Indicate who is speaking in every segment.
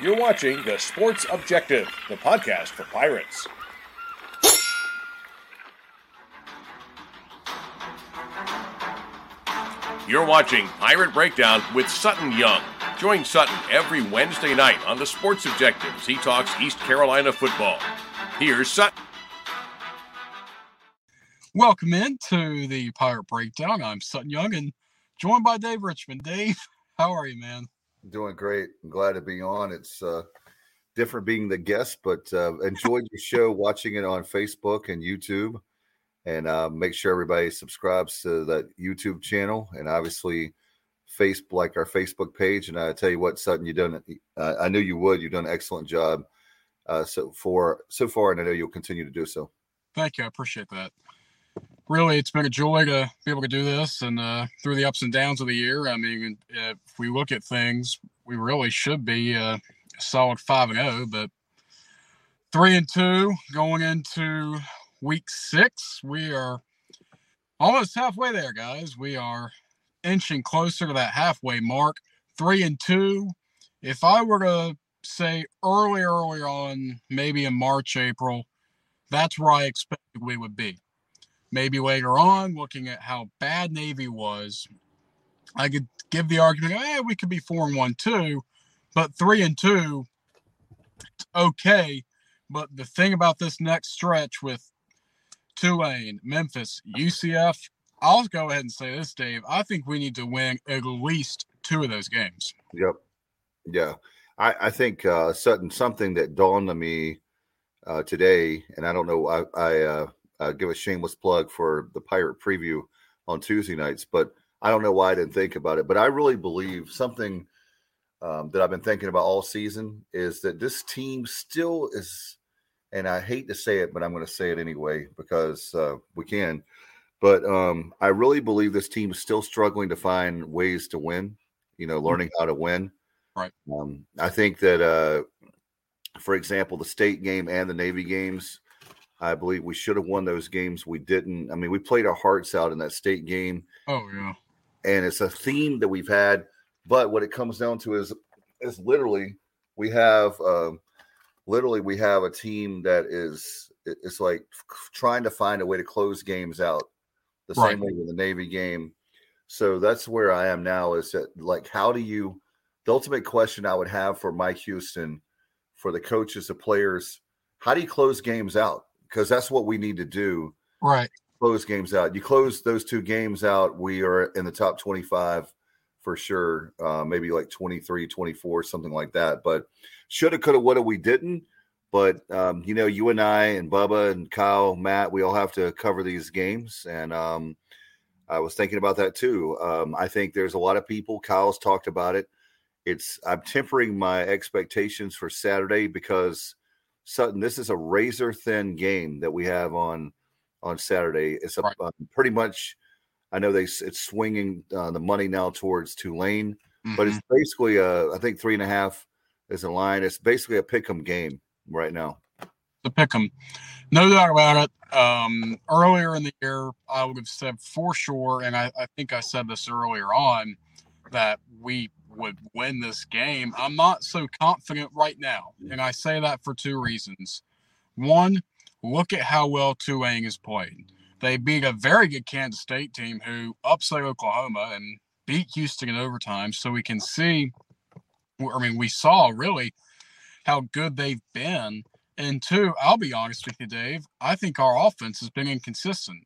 Speaker 1: You're watching The Sports Objective, the podcast for Pirates. You're watching Pirate Breakdown with Sutton Young. Join Sutton every Wednesday night on The Sports Objective as he talks East Carolina football. Here's Sutton.
Speaker 2: Welcome in to the Pirate Breakdown. I'm Sutton Young and joined by Dave Richmond. Dave, how are you, man?
Speaker 3: Doing great. I'm glad to be on. It's uh, different being the guest, but uh, enjoyed your show, watching it on Facebook and YouTube. And uh, make sure everybody subscribes to that YouTube channel and obviously face like our Facebook page. And I tell you what, Sutton, you done. Uh, I knew you would. You've done an excellent job uh, so for so far, and I know you'll continue to do so.
Speaker 2: Thank you. I appreciate that really it's been a joy to be able to do this and uh, through the ups and downs of the year. I mean if we look at things we really should be uh, a solid 5 and 0 but 3 and 2 going into week 6 we are almost halfway there guys. We are inching closer to that halfway mark. 3 and 2 if i were to say early early on maybe in march april that's where i expected we would be maybe later on, looking at how bad Navy was, I could give the argument, hey, we could be four and one too, but three and two, okay. But the thing about this next stretch with Tulane, Memphis, UCF, I'll go ahead and say this, Dave. I think we need to win at least two of those games.
Speaker 3: Yep. Yeah. I, I think uh, Sutton, something that dawned on me uh, today, and I don't know, I, I uh, uh, give a shameless plug for the Pirate preview on Tuesday nights. But I don't know why I didn't think about it. But I really believe something um, that I've been thinking about all season is that this team still is, and I hate to say it, but I'm going to say it anyway because uh, we can. But um, I really believe this team is still struggling to find ways to win. You know, mm-hmm. learning how to win.
Speaker 2: Right.
Speaker 3: Um, I think that, uh, for example, the state game and the Navy games I believe we should have won those games. We didn't. I mean, we played our hearts out in that state game.
Speaker 2: Oh yeah.
Speaker 3: And it's a theme that we've had, but what it comes down to is is literally we have um, literally we have a team that is it's like trying to find a way to close games out the right. same way with the Navy game. So that's where I am now. Is that like how do you the ultimate question I would have for Mike Houston, for the coaches, the players, how do you close games out? Because that's what we need to do.
Speaker 2: Right.
Speaker 3: Close games out. You close those two games out, we are in the top 25 for sure. Uh, maybe like 23, 24, something like that. But shoulda, coulda, woulda, we didn't. But um, you know, you and I and Bubba and Kyle, Matt, we all have to cover these games, and um, I was thinking about that too. Um, I think there's a lot of people. Kyle's talked about it. It's I'm tempering my expectations for Saturday because Sutton, this is a razor thin game that we have on on Saturday. It's a right. uh, pretty much. I know they it's swinging uh, the money now towards Tulane, mm-hmm. but it's mm-hmm. basically a I think three and a half is a line. It's basically a pick 'em game right now.
Speaker 2: The pick 'em, no doubt about it. Um, earlier in the year, I would have said for sure, and I, I think I said this earlier on that we would win this game. I'm not so confident right now. And I say that for two reasons. One, look at how well Tulane is played. They beat a very good Kansas State team who upset Oklahoma and beat Houston in overtime. So we can see, I mean, we saw really how good they've been. And two, I'll be honest with you, Dave, I think our offense has been inconsistent.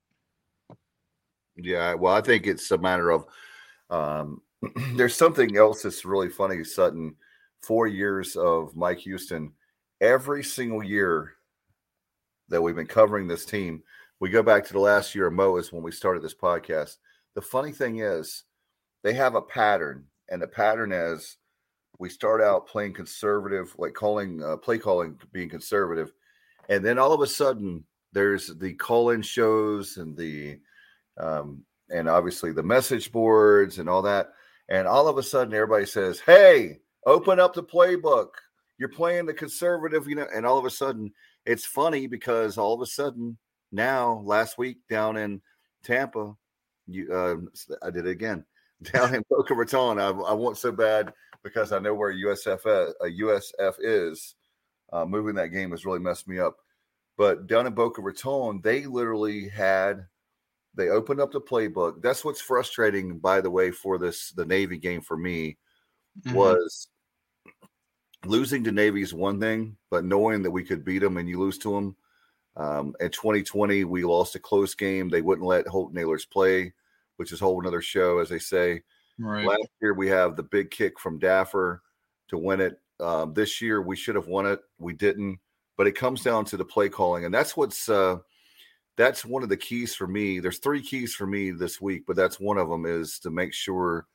Speaker 3: Yeah, well, I think it's a matter of um, there's something else that's really funny, Sutton. Four years of Mike Houston, every single year that we've been covering this team, we go back to the last year of Mo when we started this podcast. The funny thing is, they have a pattern, and the pattern is we start out playing conservative, like calling uh, play calling being conservative, and then all of a sudden there's the call-in shows and the um, and obviously the message boards and all that and all of a sudden everybody says, "Hey, open up the playbook. You're playing the conservative, you know." And all of a sudden, it's funny because all of a sudden now, last week down in Tampa, you uh, I did it again down in Boca Raton. I, I want so bad because I know where USF uh, USF is. Uh, moving that game has really messed me up. But down in Boca Raton, they literally had they opened up the playbook. That's what's frustrating, by the way, for this the Navy game for me mm-hmm. was losing to Navy is one thing, but knowing that we could beat them and you lose to them. Um, in 2020, we lost a close game. They wouldn't let Holt Ahlers play, which is a whole another show, as they say. Right. Last year, we have the big kick from Daffer to win it. Um, this year, we should have won it. We didn't. But it comes down to the play calling, and that's what's uh, that's one of the keys for me. There's three keys for me this week, but that's one of them is to make sure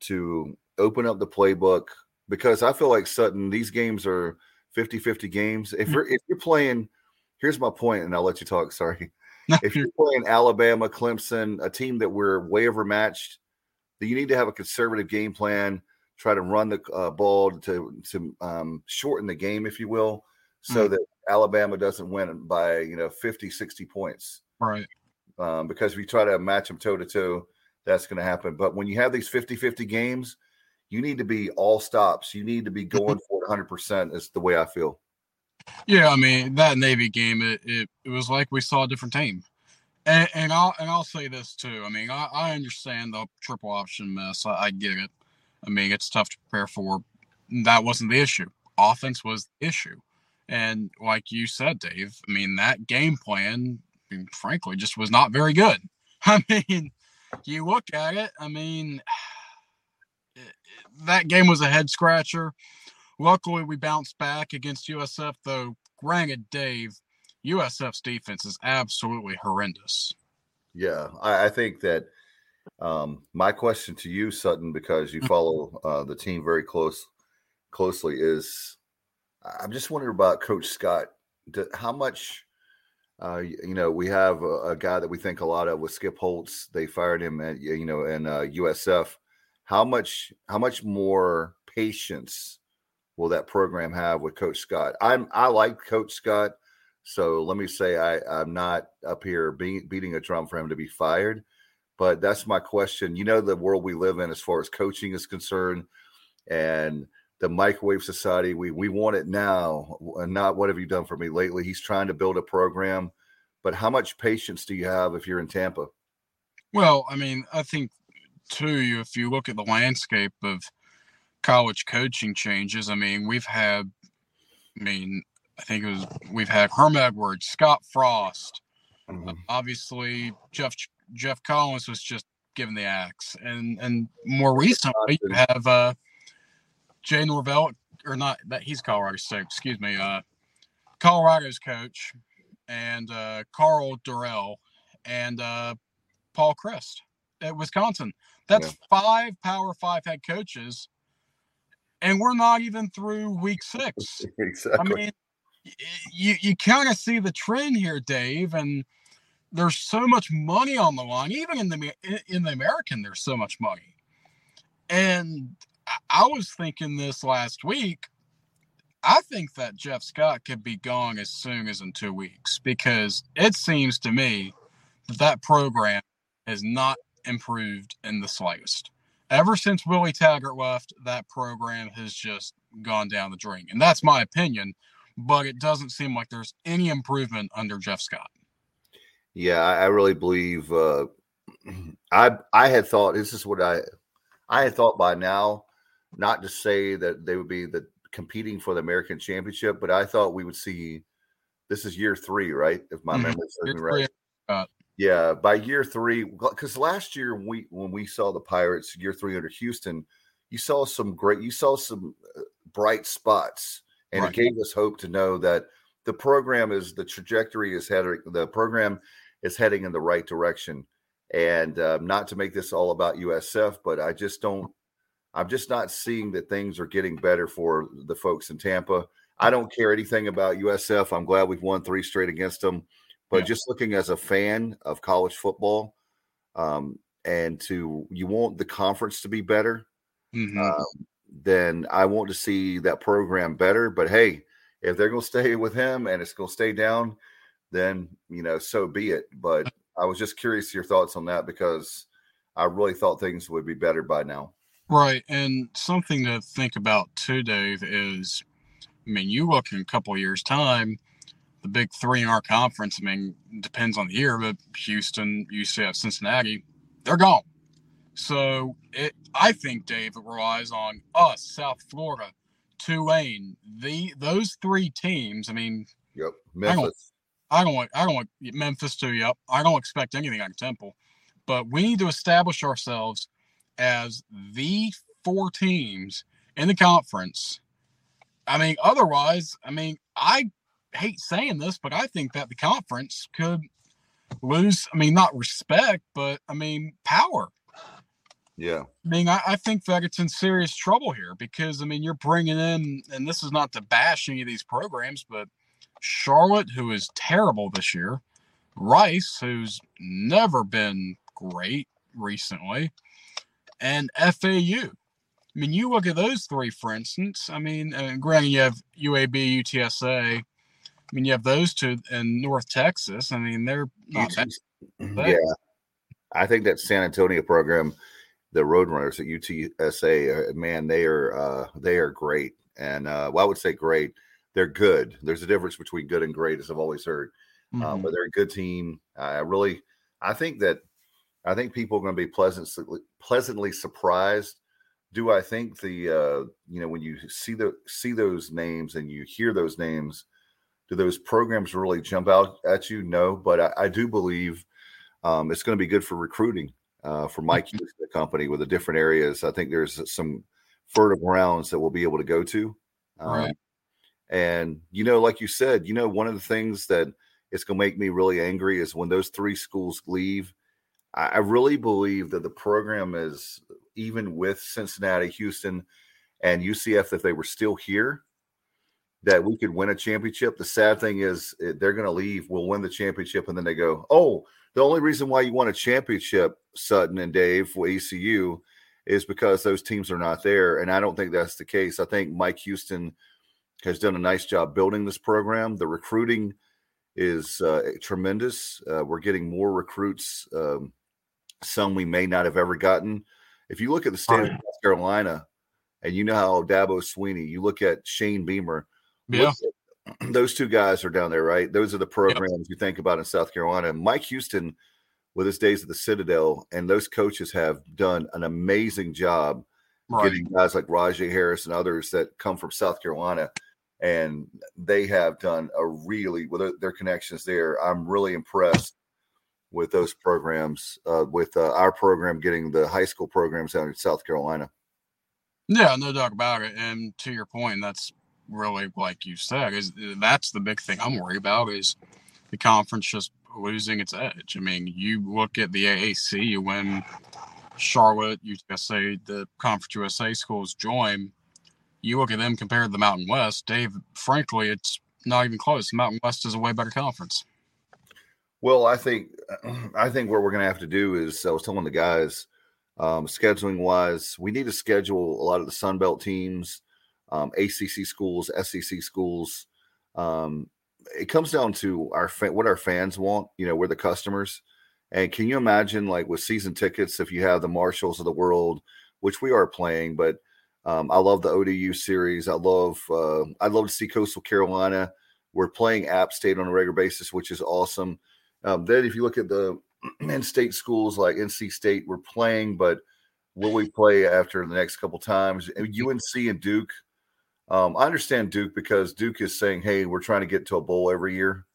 Speaker 3: to open up the playbook because I feel like Sutton, these games are 50 50 games. If mm-hmm. you're, if you're playing, here's my point, and I'll let you talk. Sorry. if you're playing Alabama, Clemson, a team that we're way overmatched, then you need to have a conservative game plan, try to run the uh, ball to, to um, shorten the game, if you will, so mm-hmm. that Alabama doesn't win by, you know, 50, 60 points.
Speaker 2: Right.
Speaker 3: Um, because if you try to match them toe to toe, that's going to happen. But when you have these 50 50 games, you need to be all stops. You need to be going for it 100%, is the way I feel.
Speaker 2: Yeah, I mean, that Navy game, it, it, it was like we saw a different team. And, and I'll and I'll say this too. I mean, I, I understand the triple option mess. I, I get it. I mean, it's tough to prepare for. That wasn't the issue. Offense was the issue. And like you said, Dave, I mean, that game plan, I mean, frankly, just was not very good. I mean, you look at it, I mean, that game was a head scratcher. Luckily, we bounced back against USF, though. Granted, Dave, USF's defense is absolutely horrendous.
Speaker 3: Yeah, I, I think that um, my question to you, Sutton, because you follow uh, the team very close closely, is I'm just wondering about Coach Scott. How much, uh, you know, we have a, a, guy that we think a lot of with Skip Holtz. They fired him at you know in uh, USF. How much? How much more patience will that program have with Coach Scott? I'm I like Coach Scott, so let me say I I'm not up here being, beating a drum for him to be fired, but that's my question. You know the world we live in as far as coaching is concerned, and the microwave society. We we want it now, and not what have you done for me lately. He's trying to build a program, but how much patience do you have if you're in Tampa?
Speaker 2: Well, I mean, I think too, if you look at the landscape of college coaching changes, I mean, we've had, I mean, I think it was we've had Herm Edwards, Scott Frost, mm-hmm. uh, obviously Jeff Geoff Collins was just given the axe, and and more recently you have uh, Jay Norvell, or not that he's Colorado State, excuse me, uh, Colorado's coach, and uh, Karl Dorrell, and uh, Paul Chryst at Wisconsin. That's yeah. five Power Five head coaches, and we're not even through week six.
Speaker 3: exactly. I mean,
Speaker 2: you you kind of see the trend here, Dave, and there's so much money on the line. Even in the in the American, there's so much money, and I was thinking this last week. I think that Jeff Scott could be gone as soon as in two weeks because it seems to me that that program has not improved in the slightest. Ever since Willie Taggart left, that program has just gone down the drain. And that's my opinion, but it doesn't seem like there's any improvement under Jeff Scott.
Speaker 3: Yeah, I really believe uh, I I had thought this is what I I had thought by now not to say that they would be the competing for the American Championship, but I thought we would see. This is year three, right? If my mm-hmm. memory serves me right. Uh, yeah, by year three, because last year we when we saw the Pirates year three under Houston, you saw some great, you saw some uh, bright spots, and right. it gave us hope to know that the program is the trajectory is heading, the program is heading in the right direction. And uh, not to make this all about USF, but I just don't I'm just not seeing that things are getting better for the folks in Tampa. I don't care anything about USF. I'm glad we've won three straight against them. But yeah. just looking as a fan of college football, um, and to you want the conference to be better, mm-hmm. um, then I want to see that program better. But hey, if they're going to stay with him and it's going to stay down, then you know, so be it. But I was just curious your thoughts on that because I really thought things would be better by now.
Speaker 2: Right. And something to think about too, Dave, is I mean, you look in a couple years' time, the big three in our conference, I mean, depends on the year, but Houston, UCF, Cincinnati, they're gone. So it, I think, Dave, it relies on us, South Florida, Tulane, the those three teams. I mean,
Speaker 3: yep, Memphis.
Speaker 2: I don't, I don't want, I don't want Memphis to. Yep, I don't expect anything on Temple, but we need to establish ourselves as the four teams in the conference. I mean, otherwise, I mean, I hate saying this, but I think that the conference could lose. I mean, not respect, but I mean, power.
Speaker 3: Yeah.
Speaker 2: I mean, I, I, think that it's in serious trouble here because, I mean, you're bringing in, and this is not to bash any of these programs, but Charlotte, who is terrible this year, Rice, who's never been great recently, and FAU. I mean, you look at those three, for instance. I mean, uh, granted, you have UAB, UTSA. I mean, you have those two in North Texas. I mean, they're not bad.
Speaker 3: Yeah. I think that San Antonio program, the Roadrunners at UTSA, uh, man, they are uh, they are great. And uh, well, I would say great. They're good. There's a difference between good and great, as I've always heard. Um, mm-hmm. but they're a good team. I really, I think that I think people are going to be pleasantly pleasantly surprised. Do I think the uh, you know when you see the see those names and you hear those names, do those programs really jump out at you? No, but I, I do believe um, it's going to be good for recruiting uh, for Mike. Hughes, the company with the different areas. I think there's some fertile grounds that we'll be able to go to. Um, right. And you know, like you said, you know, one of the things that it's going to make me really angry is when those three schools leave I really believe that the program is even with Cincinnati, Houston, and UCF, if they were still here, that we could win a championship. The sad thing is eh, they're going to leave. We'll win the championship, and then they go, "Oh, the only reason why you won a championship, Sutton and Dave, for ECU, is because those teams are not there." And I don't think that's the case. I think Mike Houston has done a nice job building this program. The recruiting is uh, tremendous. Uh, we're getting more recruits. Um, some we may not have ever gotten. If you look at the state of South Carolina, and you know how Dabo Swinney, you look at Shane Beamer,
Speaker 2: yeah.
Speaker 3: At, those two guys are down there, right? Those are the programs yep. you think about in South Carolina. Mike Houston, with his days at the Citadel, and those coaches have done an amazing job right. getting guys like Rahjai Harris and others that come from South Carolina. And they have done a really, with their connections there, I'm really impressed with those programs, uh, with uh, our program getting the high school programs out in South Carolina.
Speaker 2: Yeah, no doubt about it. And to your point, that's really like you said is that's the big thing I'm worried about is the conference just losing its edge. I mean, you look at the AAC when Charlotte, UTSA, the Conference USA schools join. You look at them compared to the Mountain West, Dave. Frankly, it's not even close. The Mountain West is a way better conference.
Speaker 3: Well, I think I think what we're going to have to do is I was telling the guys, um, scheduling wise, we need to schedule a lot of the Sun Belt teams, um, ACC schools, SEC schools. Um, it comes down to our fa- what our fans want. You know, we're the customers. And can you imagine, like with season tickets, if you have the Marshalls of the world, which we are playing, but um, I love the ODU series. I love uh, I'd love to see Coastal Carolina. We're playing App State on a regular basis, which is awesome. Um, then, if you look at the in-state schools like NC State, we're playing, but will we play after the next couple times? UNC and Duke. Um, I understand Duke because Duke is saying, "Hey, we're trying to get to a bowl every year."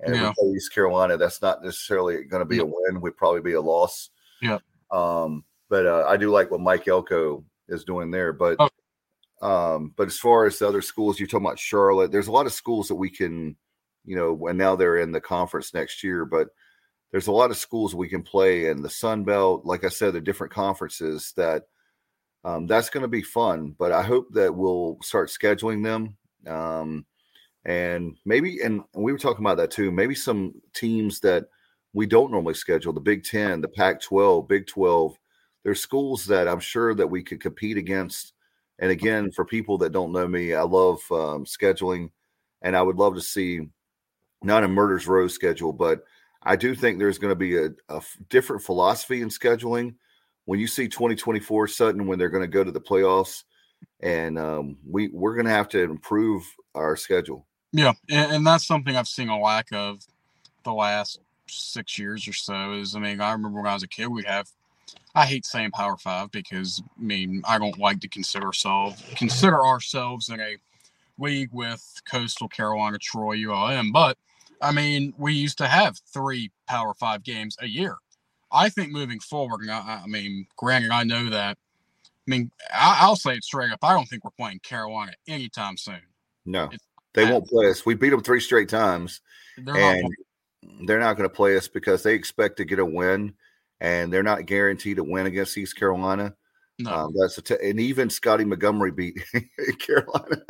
Speaker 3: And yeah. East Carolina, that's not necessarily going to be a win. we'd probably be a loss.
Speaker 2: Yeah.
Speaker 3: Um, but uh, I do like what Mike Elko is doing there. But oh. um, but as far as the other schools, you're talking about Charlotte. There's a lot of schools that we can you know, and now they're in the conference next year. But there's a lot of schools we can play in the Sun Belt. Like I said, the different conferences that um, that's going to be fun. But I hope that we'll start scheduling them. Um, and maybe, and we were talking about that too. Maybe some teams that we don't normally schedule, the Big Ten, the Pac 12, Big 12. There's schools that I'm sure that we could compete against. And again, for people that don't know me, I love um, scheduling, and I would love to see not a murders row schedule, but I do think there's going to be a, a different philosophy in scheduling when you see 2024 Sutton when they're going to go to the playoffs, and um, we we're going to have to improve our schedule.
Speaker 2: Yeah, and, and that's something I've seen a lack of the last six years or so. Is I mean, I remember when I was a kid, we'd have. I hate saying Power Five because I mean I don't like to consider ourselves consider ourselves in a league with Coastal Carolina, Troy, ULM, but I mean we used to have three Power Five games a year. I think moving forward, I, I mean, granted, I know that. I mean, I, will say it straight up. I don't think we're playing Carolina anytime soon.
Speaker 3: No, it's, they won't play us. We beat them three straight times, they're and not they're not going to play us because they expect to get a win, and they're not guaranteed to win against East Carolina. No. Um, that's a t- and even Scottie Montgomery beat Carolina.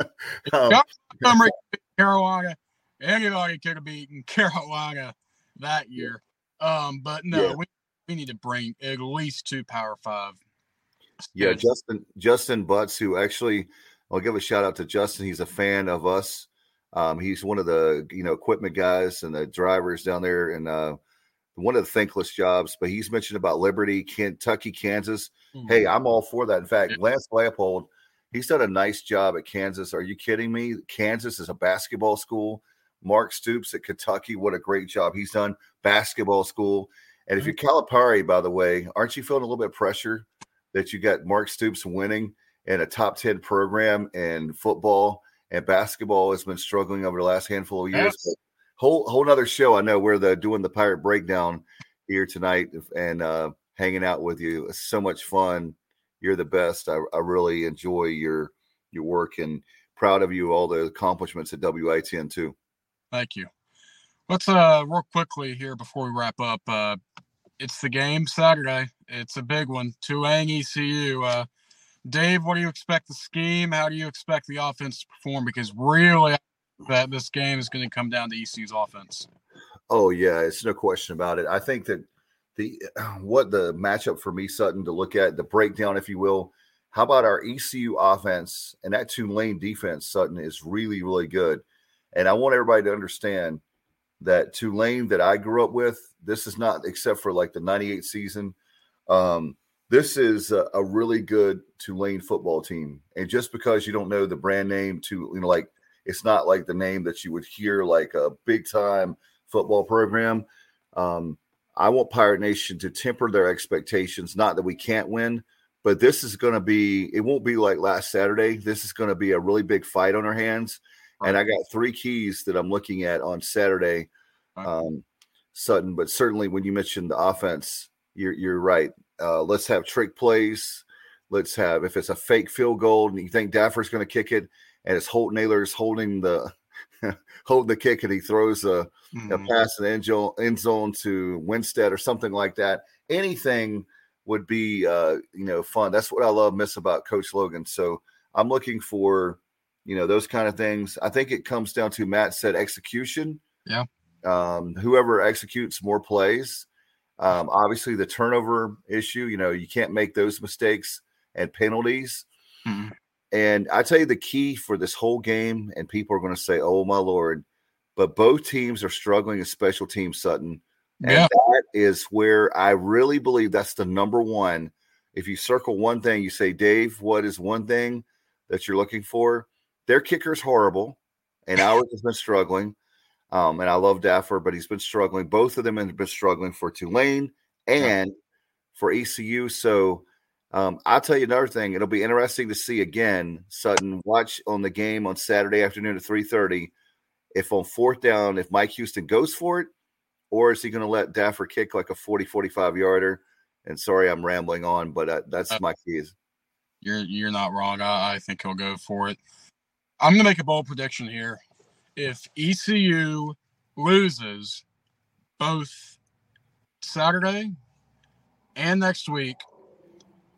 Speaker 2: um, Montgomery, Carolina. Anybody could have beaten Carolina that year. Um, but no, yeah. we, we need to bring at least two Power Five.
Speaker 3: Yeah, Justin Justin Butts, who actually I'll give a shout out to Justin. He's a fan of us. Um, he's one of the you know equipment guys and the drivers down there, and uh, one of the thankless jobs. But he's mentioned about Liberty, Kentucky, Kansas. Mm-hmm. Hey, I'm all for that. In fact, Lance Leipold, he's done a nice job at Kansas. Are you kidding me? Kansas is a basketball school. Mark Stoops at Kentucky, what a great job he's done. Basketball school. And if you're mm-hmm. Calipari, by the way, aren't you feeling a little bit of pressure that you got Mark Stoops winning in a top 10 program in football and basketball has been struggling over the last handful of years? Yes. Whole whole another show. I know we're the doing the pirate breakdown here tonight and uh hanging out with you. It's so much fun. You're the best. I, I really enjoy your your work and proud of you all the accomplishments at WITN too.
Speaker 2: Thank you. Let's uh real quickly here before we wrap up. Uh it's the game Saturday. It's a big one. Tulane ECU. Uh Dave, what do you expect the scheme? How do you expect the offense to perform? Because really that this game is going to come down to ECU's offense.
Speaker 3: Oh yeah, it's no question about it. I think that the what the matchup for me, Sutton, to look at the breakdown, if you will. How about our ECU offense and that Tulane defense, Sutton, is really, really good. And I want everybody to understand that Tulane that I grew up with, this is not except for like the 98 season. Um, this is a, a, really good Tulane football team. And just because you don't know the brand name to, you know, like it's not like the name that you would hear like a big time football program. Um, I want Pirate Nation to temper their expectations. Not that we can't win, but this is going to be, it won't be like last Saturday. This is going to be a really big fight on our hands. And I got three keys that I'm looking at on Saturday, um, Sutton. But certainly, when you mentioned the offense, you're you're right. Uh, let's have trick plays. Let's have if it's a fake field goal and you think Daffer's going to kick it, and it's Holton Ahlers holding the holding the kick, and he throws a, mm-hmm. a pass in the end zone, end zone to Winstead or something like that. Anything would be uh, you know fun. That's what I love miss about Coach Logan. So I'm looking for you know, those kind of things. I think it comes down to Matt said execution.
Speaker 2: Yeah.
Speaker 3: Um, whoever executes more plays. Um, obviously, the turnover issue, you know, you can't make those mistakes and penalties. Mm-hmm. And I tell you, the key for this whole game, and people are going to say, oh, my Lord, but both teams are struggling in special team, Sutton. And yeah. that is where I really believe that's the number one. If you circle one thing, you say, Dave, what is one thing that you're looking for? Their kicker's horrible, and ours has been struggling. Um, and I love Daffer, but he's been struggling. Both of them have been struggling for Tulane and for ECU. So um, I'll tell you another thing. It'll be interesting to see again, Sutton, watch on the game on Saturday afternoon at 3.30. If on fourth down, if Mike Houston goes for it, or is he going to let Daffer kick like a 40, 45 yarder? And sorry, I'm rambling on, but uh, that's uh, my keys.
Speaker 2: You're you're not wrong. I, I think he'll go for it. I'm going to make a bold prediction here. If ECU loses both Saturday and next week,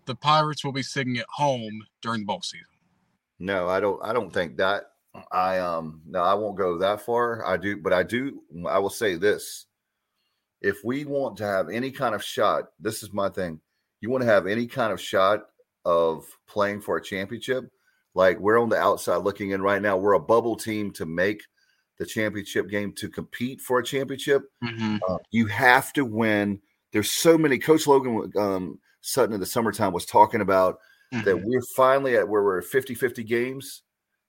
Speaker 2: the Pirates will be sitting at home during the bowl season.
Speaker 3: No, I don't. I don't think that. I um no, I won't go that far. I do, but I do. I will say this: if we want to have any kind of shot, this is my thing. You want to have any kind of shot of playing for a championship like we're on the outside looking in right now. We're a bubble team to make the championship game to compete for a championship. Mm-hmm. Uh, you have to win. There's so many. Coach Logan um, Sutton in the summertime was talking about mm-hmm. that we're finally at where we're 50 50 games.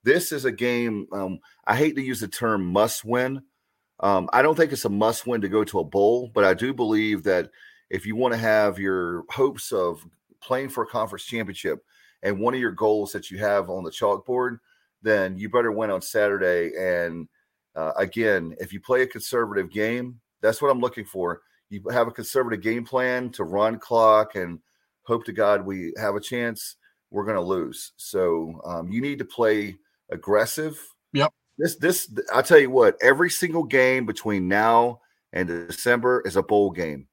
Speaker 3: This is a game, um, I hate to use the term must win. Um, I don't think it's a must win to go to a bowl, but I do believe that if you want to have your hopes of playing for a conference championship and one of your goals that you have on the chalkboard, then you better win on Saturday. And uh, again, if you play a conservative game, that's what I'm looking for. You have a conservative game plan to run clock and hope to God we have a chance. We're going to lose. So um, you need to play aggressive.
Speaker 2: Yep.
Speaker 3: This, this, I'll tell you what, every single game between now and December is a bowl game.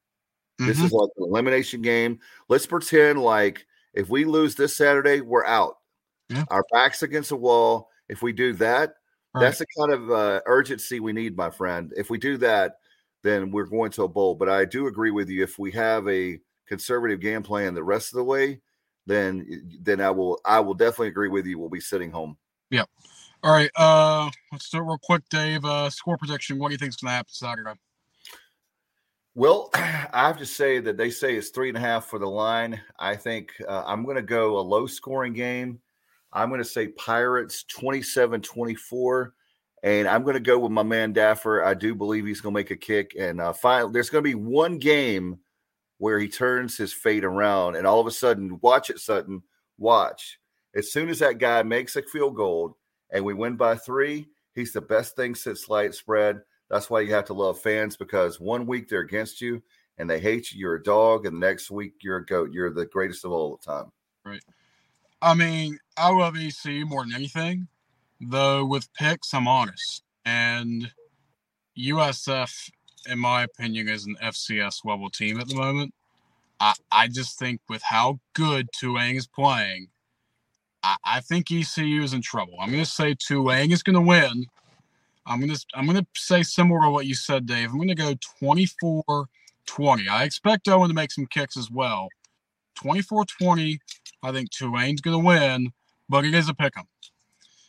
Speaker 3: Mm-hmm. This is like an elimination game. Let's pretend like if we lose this Saturday, we're out. Yeah. Our backs against the wall. If we do that, that's the kind of uh, urgency we need, my friend. If we do that, then we're going to a bowl. But I do agree with you. If we have a conservative game plan the rest of the way, then then I will I will definitely agree with you. We'll be sitting home.
Speaker 2: Yep. All right. Uh let's do it real quick, Dave. Uh score prediction. What do you think is gonna happen Saturday?
Speaker 3: Well, I have to say that they say it's three and a half for the line. I think uh, I'm going to go a low scoring game. I'm going to say Pirates 27 24. And I'm going to go with my man Daffer. I do believe he's going to make a kick. And uh, finally, there's going to be one game where he turns his fate around. And all of a sudden, watch it, Sutton. Watch. As soon as that guy makes a field goal and we win by three, he's the best thing since light spread. That's why you have to love fans because one week they're against you and they hate you. You're a dog. And the next week you're a goat. You're the greatest of all the time.
Speaker 2: Right. I mean, I love ECU more than anything, though. With picks, I'm honest, and USF, in my opinion, is an FCS level team at the moment. I, I just think with how good Tulane is playing, I, I think ECU is in trouble. I'm going to say Tulane is going to win. I'm to I'm to say similar to what you said, Dave. I'm to go 24 20. I expect Owen to make some kicks as well. 24 20. I think Tulane's going to win, but it is a pick 'em.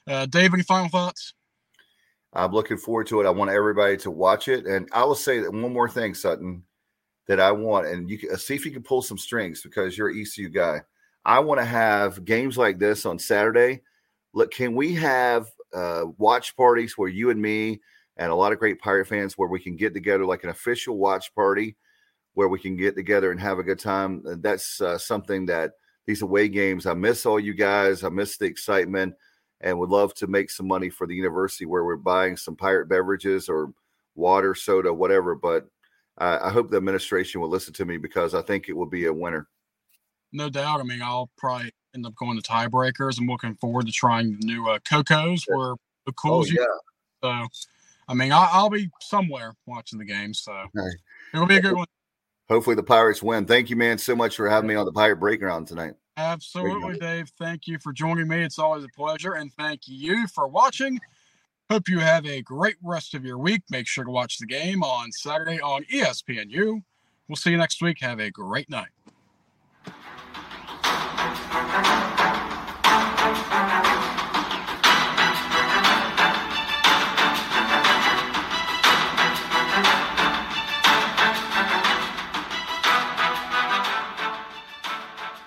Speaker 2: Uh, Dave, any final thoughts?
Speaker 3: I'm looking forward to it. I want everybody to watch it. And I will say that one more thing, Sutton, that I want, and you can uh, see if you can pull some strings because you're an ECU guy. I want to have games like this on Saturday. Look, can we have uh, watch parties where you and me and a lot of great Pirate fans where we can get together like an official watch party where we can get together and have a good time? That's uh, something that these away games. I miss all you guys. I miss the excitement and would love to make some money for the university where we're buying some pirate beverages or water, soda, whatever. But I, I hope the administration will listen to me because I think it will be a winner.
Speaker 2: No doubt. I mean, I'll probably end up going to tiebreakers. I'm looking forward to trying the new uh, Cocos yeah. where the cools oh, yeah. So, I mean, I, will be somewhere watching the game. So right. it'll be a good one.
Speaker 3: Hopefully the Pirates win. Thank you, man, so much for having me on the Pirate Breakdown tonight.
Speaker 2: Absolutely, Dave. Thank you for joining me. It's always a pleasure. And thank you for watching. Hope you have a great rest of your week. Make sure to watch the game on Saturday on ESPNU. We'll see you next week. Have a great night. Bye.